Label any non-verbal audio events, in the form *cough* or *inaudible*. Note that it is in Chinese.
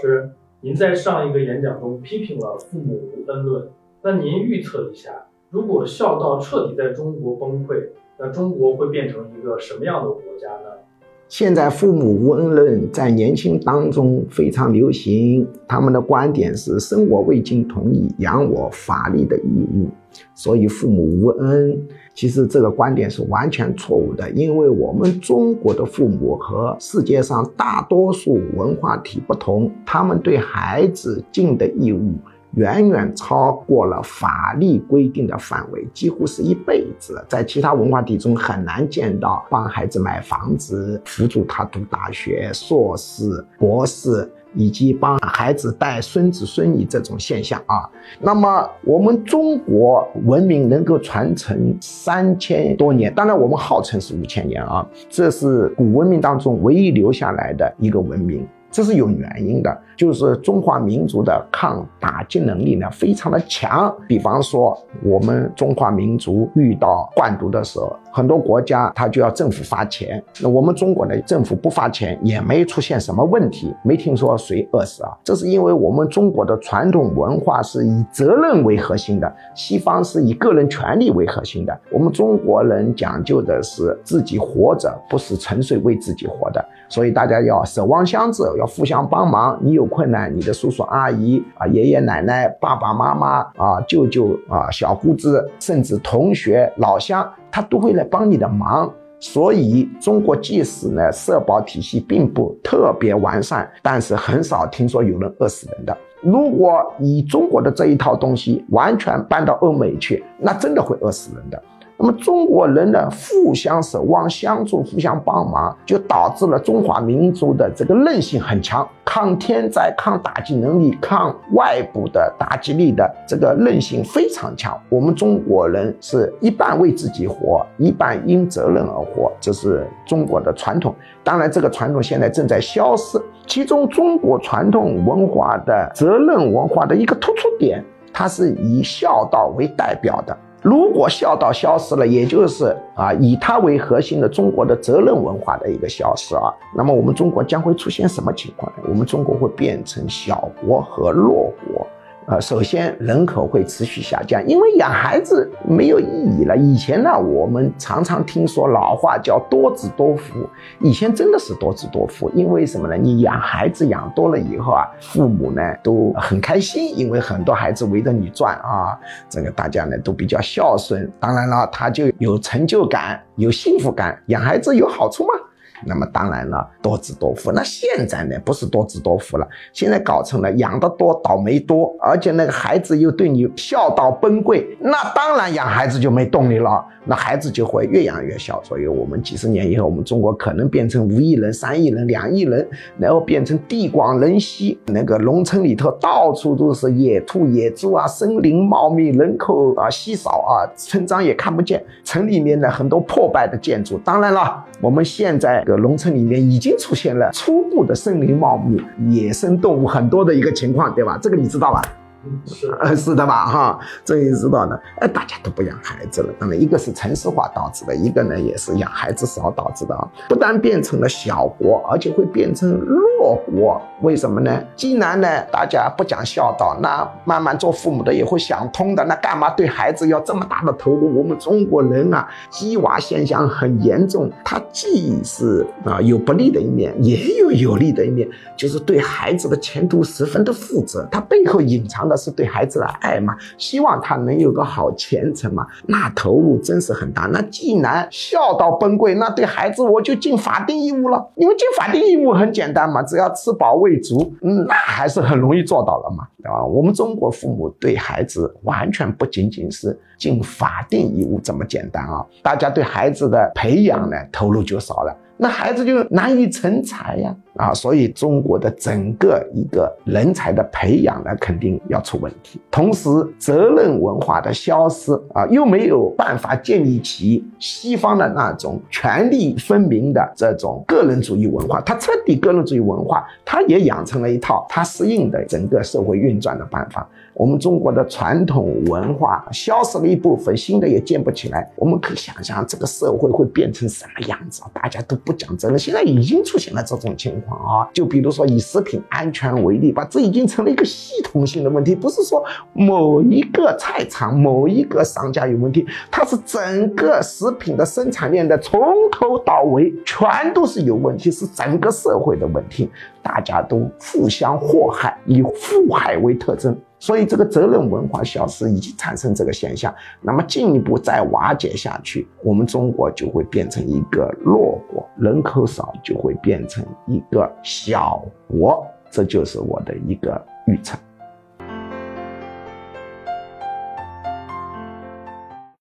师，您在上一个演讲中批评了父母无恩论，那您预测一下，如果孝道彻底在中国崩溃，那中国会变成一个什么样的国家呢？现在父母无恩论在年轻当中非常流行，他们的观点是生我未经同意，养我法律的义务，所以父母无恩。其实这个观点是完全错误的，因为我们中国的父母和世界上大多数文化体不同，他们对孩子尽的义务。远远超过了法律规定的范围，几乎是一辈子。在其他文化体中很难见到帮孩子买房子、辅助他读大学、硕士、博士，以及帮孩子带孙子孙女这种现象啊。那么，我们中国文明能够传承三千多年，当然我们号称是五千年啊，这是古文明当中唯一留下来的一个文明。这是有原因的，就是中华民族的抗打击能力呢非常的强。比方说，我们中华民族遇到灌毒的时候，很多国家他就要政府发钱。那我们中国呢，政府不发钱也没出现什么问题，没听说谁饿死啊。这是因为我们中国的传统文化是以责任为核心的，西方是以个人权利为核心的。我们中国人讲究的是自己活着，不是纯粹为自己活的。所以大家要守望相助，要互相帮忙。你有困难，你的叔叔阿姨啊、爷爷奶奶、爸爸妈妈啊、舅舅啊、小姑子，甚至同学、老乡，他都会来帮你的忙。所以中国即使呢社保体系并不特别完善，但是很少听说有人饿死人的。如果以中国的这一套东西完全搬到欧美去，那真的会饿死人的。那么中国人的互相守望相助、互相帮忙，就导致了中华民族的这个韧性很强，抗天灾、抗打击能力、抗外部的打击力的这个韧性非常强。我们中国人是一半为自己活，一半因责任而活，这是中国的传统。当然，这个传统现在正在消失。其中，中国传统文化的责任文化的一个突出点，它是以孝道为代表的。如果孝道消失了，也就是啊以他为核心的中国的责任文化的一个消失啊，那么我们中国将会出现什么情况呢？我们中国会变成小国和弱国。呃，首先人口会持续下降，因为养孩子没有意义了。以前呢，我们常常听说老话叫多子多福，以前真的是多子多福，因为什么呢？你养孩子养多了以后啊，父母呢都很开心，因为很多孩子围着你转啊，这个大家呢都比较孝顺，当然了，他就有成就感，有幸福感。养孩子有好处吗？那么当然了，多子多福。那现在呢，不是多子多福了，现在搞成了养得多倒霉多，而且那个孩子又对你孝道崩溃，那当然养孩子就没动力了，那孩子就会越养越小。所以，我们几十年以后，我们中国可能变成五亿人、三亿人、两亿人，然后变成地广人稀，那个农村里头到处都是野兔、野猪啊，森林茂密，人口啊稀少啊，村庄也看不见，城里面的很多破败的建筑。当然了，我们现在。个农村里面已经出现了初步的森林茂密、野生动物很多的一个情况，对吧？这个你知道吧？是 *laughs* 呃是的吧？哈，这也知道呢。哎，大家都不养孩子了，那么一个是城市化导致的，一个呢也是养孩子少导致的。不但变成了小国，而且会变成弱国。为什么呢？既然呢大家不讲孝道，那慢慢做父母的也会想通的。那干嘛对孩子要这么大的投入？我们中国人啊，鸡娃现象很严重，它既是啊有不利的一面，也有有利的一面，就是对孩子的前途十分的负责。它背后隐藏。的是对孩子的爱嘛，希望他能有个好前程嘛，那投入真是很大。那既然孝道崩溃，那对孩子我就尽法定义务了。因为尽法定义务很简单嘛，只要吃饱喂足，嗯，那还是很容易做到了嘛，对吧？我们中国父母对孩子完全不仅仅是尽法定义务这么简单啊，大家对孩子的培养呢投入就少了。那孩子就难以成才呀，啊，所以中国的整个一个人才的培养呢，肯定要出问题。同时，责任文化的消失啊，又没有办法建立起西方的那种权力分明的这种个人主义文化。他彻底个人主义文化，他也养成了一套他适应的整个社会运转的办法。我们中国的传统文化消失了一部分，新的也建不起来。我们可以想象这个社会会变成什么样子？大家都不讲责任，现在已经出现了这种情况。况啊。就比如说以食品安全为例吧，这已经成了一个系统性的问题，不是说某一个菜场、某一个商家有问题，它是整个食品的生产链的从头到尾全都是有问题，是整个社会的问题，大家都互相祸害，以互害为特征。所以这个责任文化消失，已经产生这个现象。那么进一步再瓦解下去，我们中国就会变成一个弱国，人口少就会变成一个小国，这就是我的一个预测。